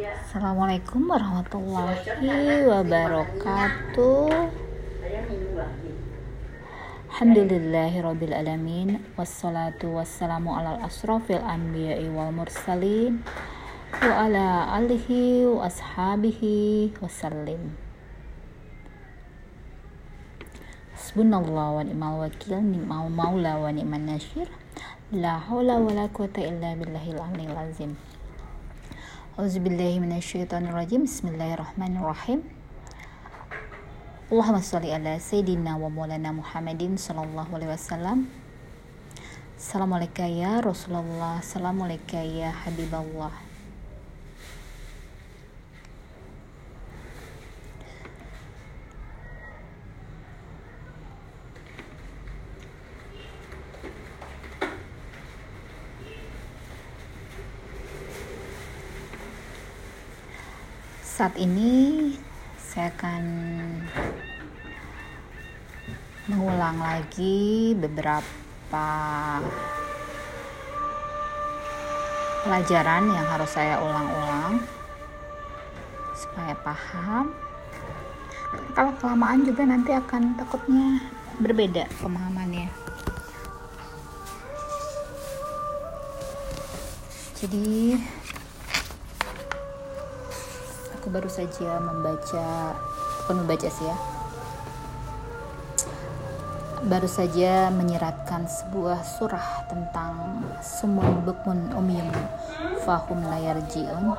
Assalamualaikum warahmatullahi wabarakatuh. Alhamdulillahi alamin. Wassalatu wassalamu ala asrafil anbiya'i wal mursalin. Wa ala alihi wa ashabihi wasallim Hasbunallah wa ni'mal wakil ni'mal maula wa ni'man nasyir. La hawla wa la quwata illa billahil aliyil azim Auzubillahiminasyaitonirrajim Bismillahirrahmanirrahim. Allahumma salli ala Sayyidina wa maulana Muhammadin Sallallahu alaihi wasallam. Assalamualaikum ya Rasulullah. Assalamualaikum ya Habiballah saat ini saya akan mengulang lagi beberapa pelajaran yang harus saya ulang-ulang supaya paham. Kalau kelamaan juga nanti akan takutnya berbeda pemahamannya. Jadi aku baru saja membaca bukan membaca sih ya. Baru saja menyiratkan sebuah surah tentang sumun bukmun umyum fahum layar jiun.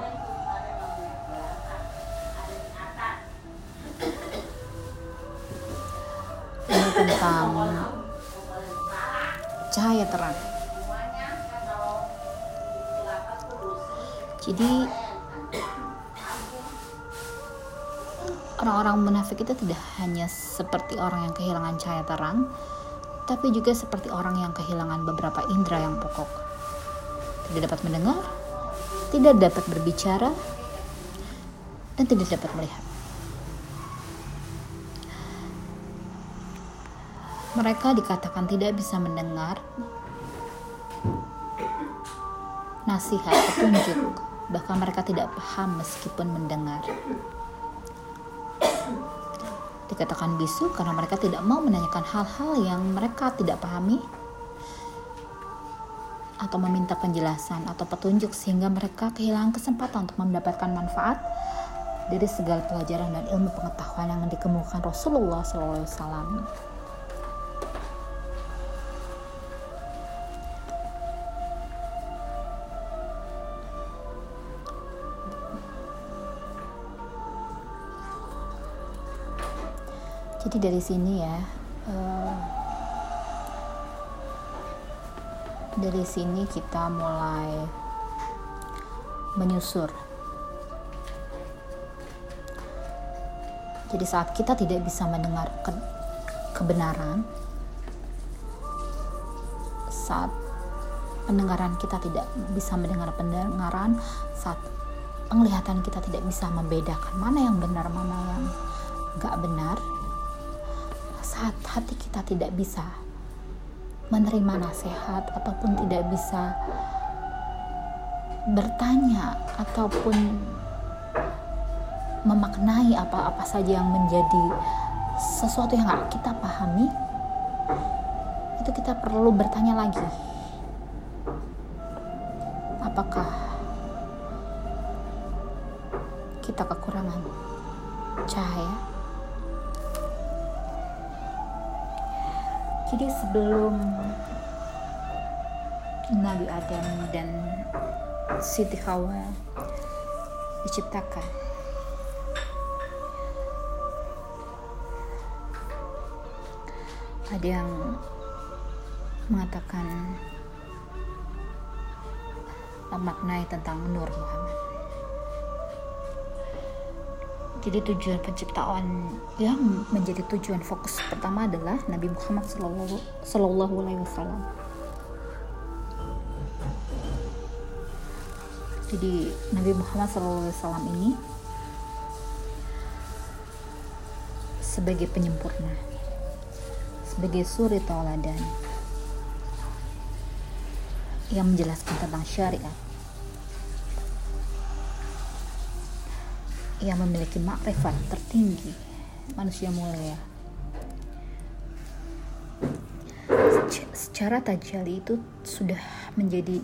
Ini tentang cahaya terang. Jadi orang-orang munafik itu tidak hanya seperti orang yang kehilangan cahaya terang, tapi juga seperti orang yang kehilangan beberapa indera yang pokok. Tidak dapat mendengar, tidak dapat berbicara, dan tidak dapat melihat. Mereka dikatakan tidak bisa mendengar nasihat petunjuk, bahkan mereka tidak paham meskipun mendengar dikatakan bisu karena mereka tidak mau menanyakan hal-hal yang mereka tidak pahami atau meminta penjelasan atau petunjuk sehingga mereka kehilangan kesempatan untuk mendapatkan manfaat dari segala pelajaran dan ilmu pengetahuan yang dikemukakan Rasulullah SAW. Jadi dari sini ya. Uh, dari sini kita mulai menyusur. Jadi saat kita tidak bisa mendengar ke kebenaran saat pendengaran kita tidak bisa mendengar pendengaran saat penglihatan kita tidak bisa membedakan mana yang benar mana yang gak benar saat hati kita tidak bisa menerima nasihat ataupun tidak bisa bertanya ataupun memaknai apa-apa saja yang menjadi sesuatu yang gak kita pahami itu kita perlu bertanya lagi. Apakah kita kekurangan cahaya Jadi sebelum Nabi Adam dan Siti Hawa diciptakan ada yang mengatakan memaknai tentang Nur Muhammad jadi tujuan penciptaan yang menjadi tujuan fokus pertama adalah Nabi Muhammad Sallallahu Alaihi Wasallam. Jadi Nabi Muhammad Sallallahu Alaihi Wasallam ini sebagai penyempurna, sebagai suri tauladan yang menjelaskan tentang syariat yang memiliki makrifat tertinggi manusia mulia secara tajali itu sudah menjadi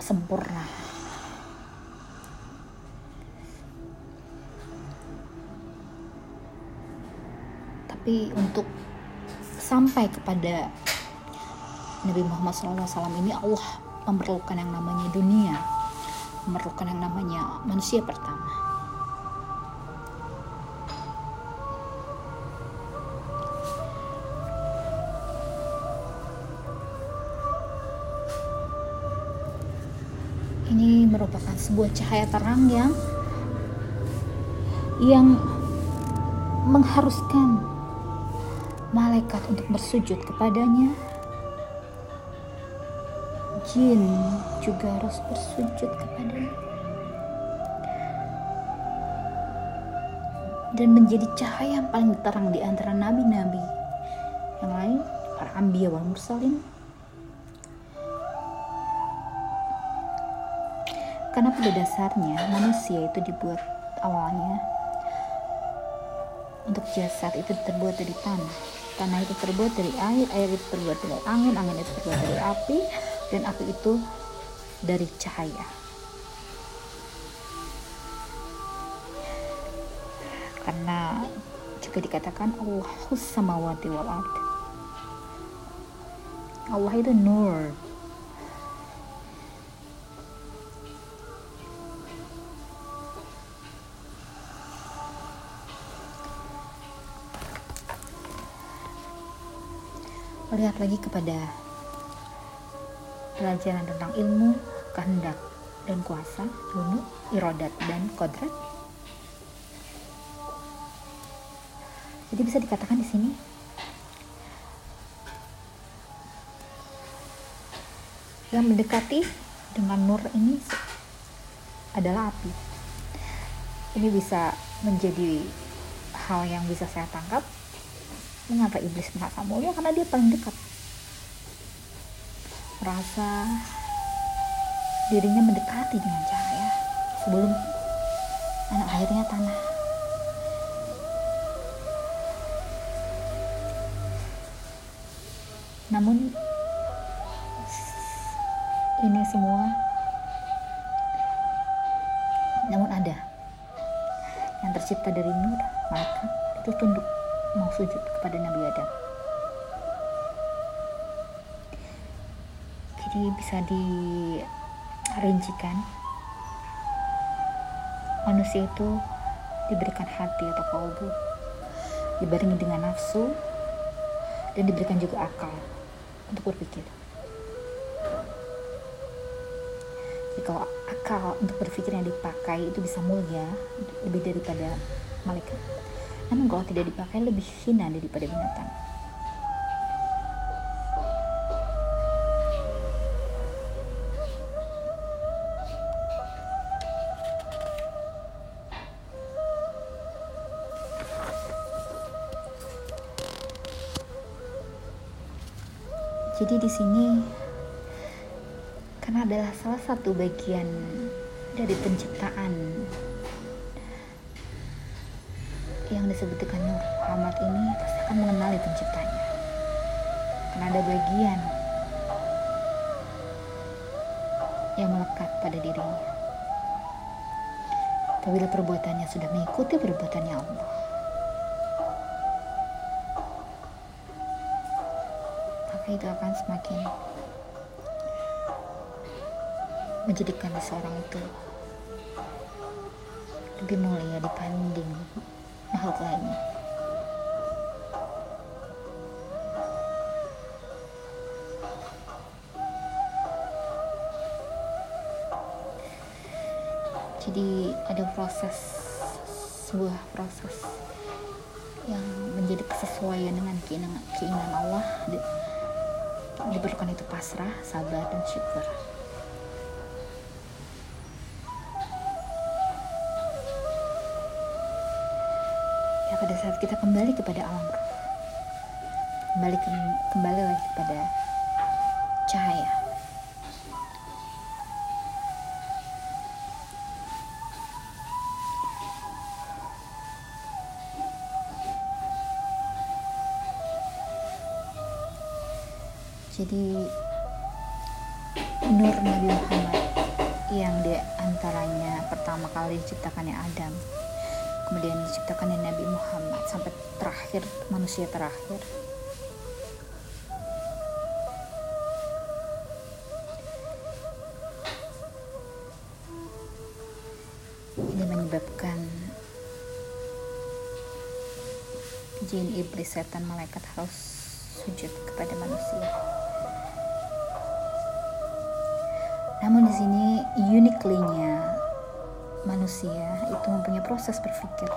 sempurna. Tapi untuk sampai kepada Nabi Muhammad SAW ini Allah memerlukan yang namanya dunia memerlukan yang namanya manusia pertama. Ini merupakan sebuah cahaya terang yang yang mengharuskan malaikat untuk bersujud kepadanya jin juga harus bersujud kepadanya dan menjadi cahaya yang paling terang di antara nabi-nabi. Yang lain para ambiya wal mursalin. Karena pada dasarnya manusia itu dibuat awalnya untuk jasad itu terbuat dari tanah. Tanah itu terbuat dari air air itu terbuat dari angin angin itu terbuat dari api dan api itu dari cahaya. Karena juga dikatakan Allahus samawati wal ard. Allah itu nur. Lihat lagi kepada pelajaran tentang ilmu, kehendak, dan kuasa, ilmu, irodat, dan kodrat. Jadi bisa dikatakan di sini yang mendekati dengan nur ini adalah api. Ini bisa menjadi hal yang bisa saya tangkap mengapa iblis merasa mulia karena dia paling dekat merasa dirinya mendekati dengan cahaya sebelum anak akhirnya tanah namun ini semua namun ada yang tercipta dari nur maka itu tunduk mau sujud kepada Nabi Adam. Jadi bisa dirincikan manusia itu diberikan hati atau kalbu, dibarengi dengan nafsu, dan diberikan juga akal untuk berpikir. Jadi kalau akal untuk berpikir yang dipakai itu bisa mulia lebih daripada malaikat namun kalau tidak dipakai lebih hina daripada binatang. Jadi di sini karena adalah salah satu bagian dari penciptaan yang disebutkan Nur Muhammad ini pasti akan mengenali penciptanya. Karena ada bagian yang melekat pada dirinya. Apabila perbuatannya sudah mengikuti perbuatannya Allah itu akan semakin menjadikan seseorang itu lebih mulia dibanding makhluk lainnya. Jadi ada proses sebuah proses yang menjadi kesesuaian dengan keinginan, Allah di, diperlukan itu pasrah, sabar dan syukur. pada saat kita kembali kepada alam kembali ke, kembali lagi kepada cahaya jadi nur Nabi Muhammad yang di antaranya pertama kali diciptakannya Adam. Kemudian diciptakannya Nabi Muhammad sampai terakhir manusia terakhir. Ini menyebabkan jin iblis setan malaikat harus sujud kepada manusia namun di sini uniquely-nya manusia itu mempunyai proses berpikir.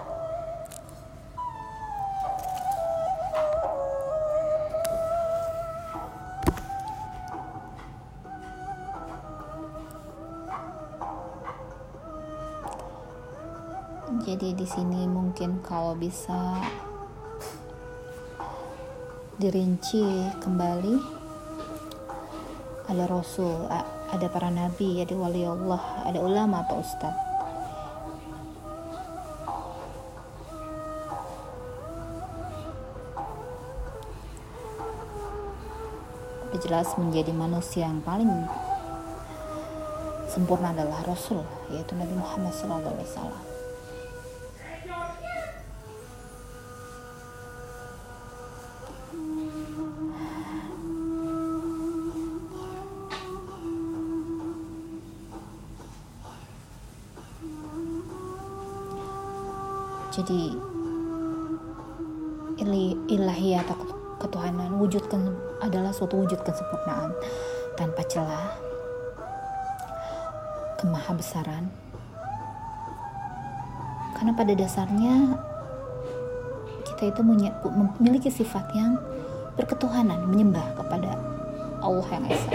Jadi di sini mungkin kalau bisa dirinci kembali ada rasul ada para nabi ada wali Allah ada ulama atau ustadz jelas menjadi manusia yang paling sempurna adalah Rasul yaitu Nabi Muhammad SAW. Jadi ilahi atau ketuhanan. Wujudkan adalah suatu wujud kesempurnaan tanpa celah kemahabesaran. Karena pada dasarnya kita itu memiliki sifat yang berketuhanan menyembah kepada Allah yang esa.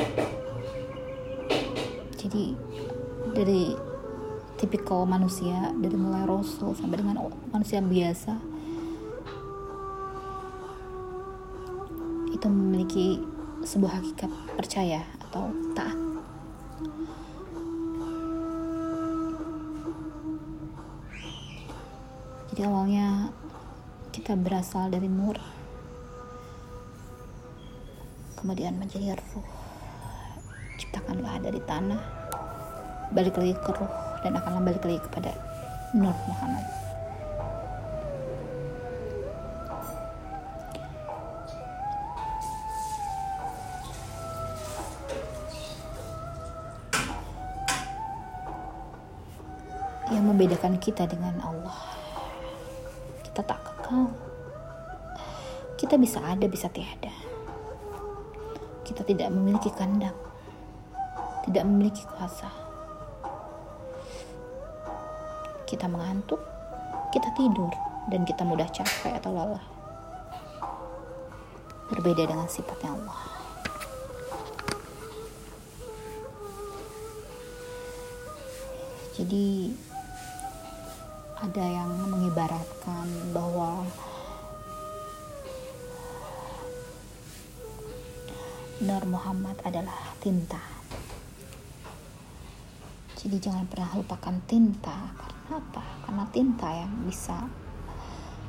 Jadi dari tipikal manusia dari mulai rasul sampai dengan manusia biasa. Itu memiliki sebuah hakikat percaya atau taat. Jadi awalnya kita berasal dari nur kemudian menjadi ruh. Ciptakanlah dari tanah balik lagi ke ruh dan akan balik lagi kepada Nur Muhammad. Yang membedakan kita dengan Allah. Kita tak kekal. Kita bisa ada bisa tiada. Kita tidak memiliki kandang. Tidak memiliki kuasa kita mengantuk, kita tidur, dan kita mudah capek atau lelah. Berbeda dengan sifatnya Allah. Jadi ada yang mengibaratkan bahwa Nur Muhammad adalah tinta. Jadi jangan pernah lupakan tinta apa? Karena tinta yang bisa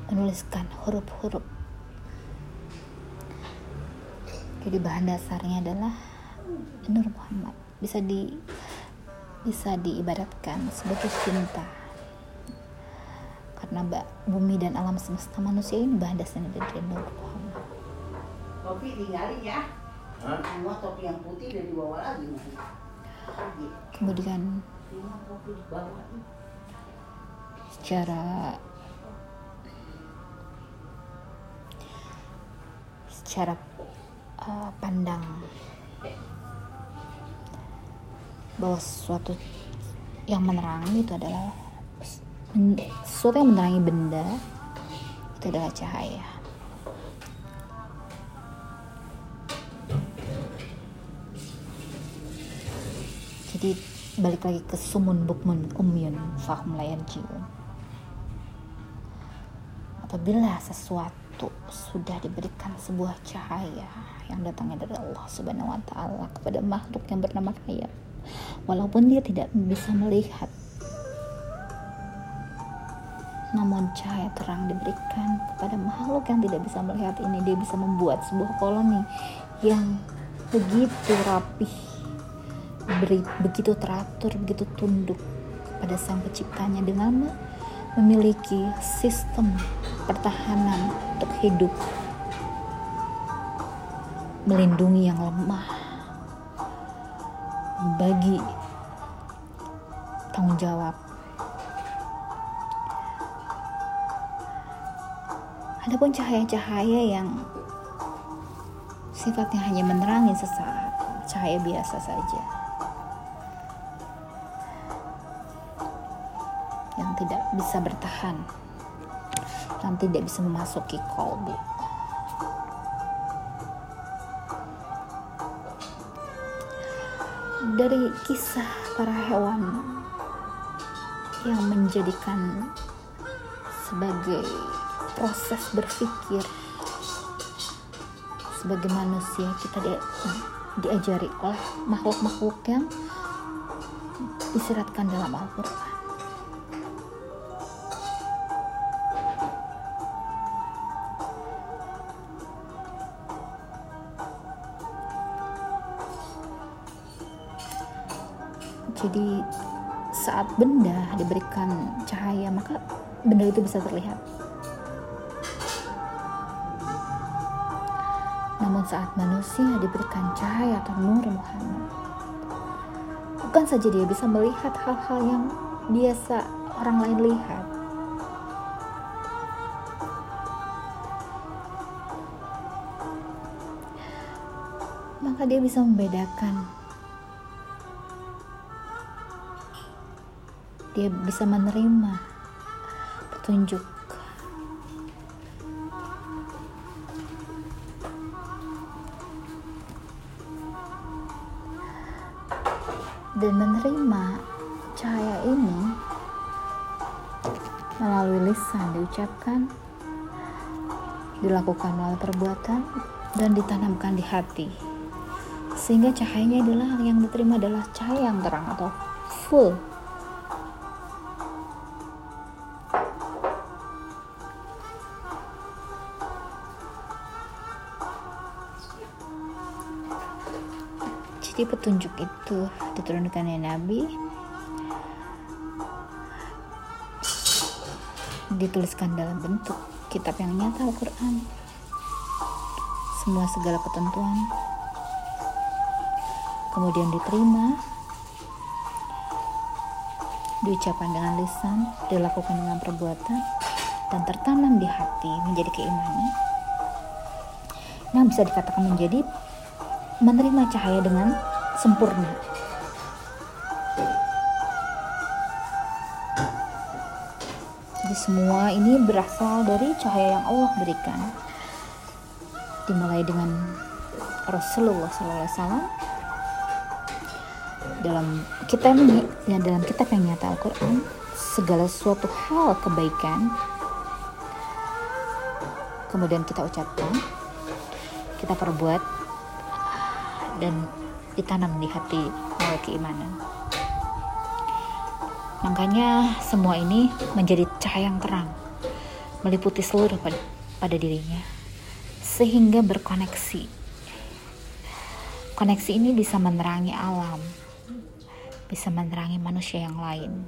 menuliskan huruf-huruf. Jadi bahan dasarnya adalah Nur Muhammad. Bisa di bisa diibaratkan sebagai tinta. Karena bumi dan alam semesta manusia ini bahan dasarnya dari Nur Muhammad. Topi tinggalin ya. Semua topi yang putih dan dibawa lagi. Kemudian secara secara uh, pandang bahwa sesuatu yang menerangi itu adalah sesuatu yang menerangi benda itu adalah cahaya. Jadi balik lagi ke sumun bukmun umyun fahum layan jiun apabila sesuatu sudah diberikan sebuah cahaya yang datangnya dari Allah Subhanahu wa taala kepada makhluk yang bernama hayat walaupun dia tidak bisa melihat namun cahaya terang diberikan kepada makhluk yang tidak bisa melihat ini. Dia bisa membuat sebuah koloni yang begitu rapih, begitu teratur, begitu tunduk pada sang penciptanya dengan memiliki sistem pertahanan untuk hidup. Melindungi yang lemah. Bagi tanggung jawab. Adapun cahaya-cahaya yang sifatnya hanya menerangi sesaat, cahaya biasa saja. Tidak bisa bertahan, yang tidak bisa memasuki kolbu. Dari kisah para hewan yang menjadikan sebagai proses berpikir sebagai manusia kita di, diajari oleh makhluk-makhluk yang disiratkan dalam Al-Quran jadi saat benda diberikan cahaya maka benda itu bisa terlihat Namun saat manusia diberikan cahaya atau nur Muhammad, bukan saja dia bisa melihat hal-hal yang biasa orang lain lihat, maka dia bisa membedakan. Dia bisa menerima petunjuk dan menerima cahaya ini melalui lisan diucapkan, dilakukan melalui perbuatan, dan ditanamkan di hati. Sehingga cahayanya adalah yang diterima adalah cahaya yang terang atau full Jadi petunjuk itu diturunkan oleh Nabi. Dituliskan dalam bentuk kitab yang nyata Al-Quran. Semua segala ketentuan. Kemudian diterima. Diucapkan dengan lisan dilakukan dengan perbuatan dan tertanam di hati menjadi keimanan. Yang bisa dikatakan menjadi menerima cahaya dengan sempurna. Jadi semua ini berasal dari cahaya yang Allah berikan. Dimulai dengan Rasulullah SAW dalam kita ya dalam kitab yang nyata Al-Quran segala suatu hal kebaikan kemudian kita ucapkan kita perbuat dan ditanam di hati melalui keimanan. Makanya semua ini menjadi cahaya yang terang, meliputi seluruh pada, pada dirinya, sehingga berkoneksi. Koneksi ini bisa menerangi alam, bisa menerangi manusia yang lain,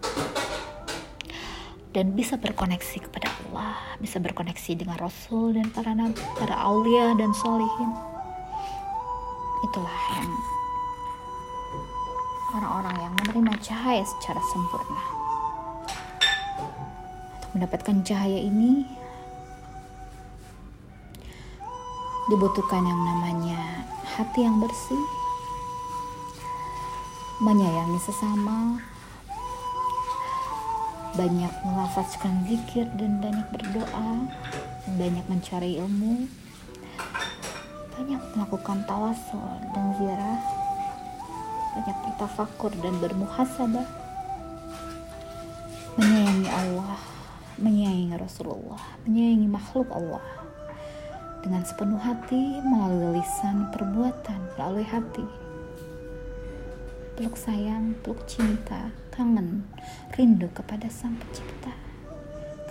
dan bisa berkoneksi kepada Allah, bisa berkoneksi dengan Rasul dan para nabi, para aulia dan solihin itulah yang orang-orang yang menerima cahaya secara sempurna. Untuk mendapatkan cahaya ini dibutuhkan yang namanya hati yang bersih menyayangi sesama banyak melafazkan zikir dan banyak berdoa banyak mencari ilmu banyak melakukan tawasul dan ziarah. Banyak tafakur dan bermuhasabah. Menyayangi Allah menyayangi Rasulullah menyayangi makhluk Allah. Dengan sepenuh hati melalui lisan perbuatan melalui hati. Peluk sayang peluk cinta kangen rindu kepada sang pencipta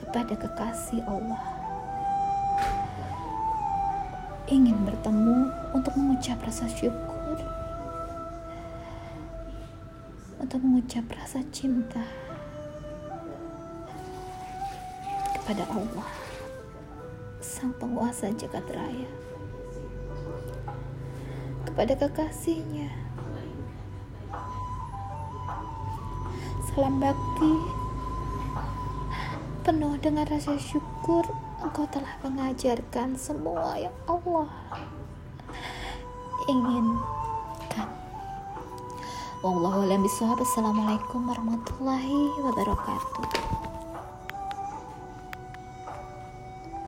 kepada kekasih Allah ingin bertemu untuk mengucap rasa syukur, untuk mengucap rasa cinta kepada Allah, Sang Penguasa Jagat Raya, kepada kekasihnya. Salam bakti penuh dengan rasa syukur engkau telah mengajarkan semua yang Allah inginkan Wallahu a'lam bishawab. Assalamualaikum warahmatullahi wabarakatuh.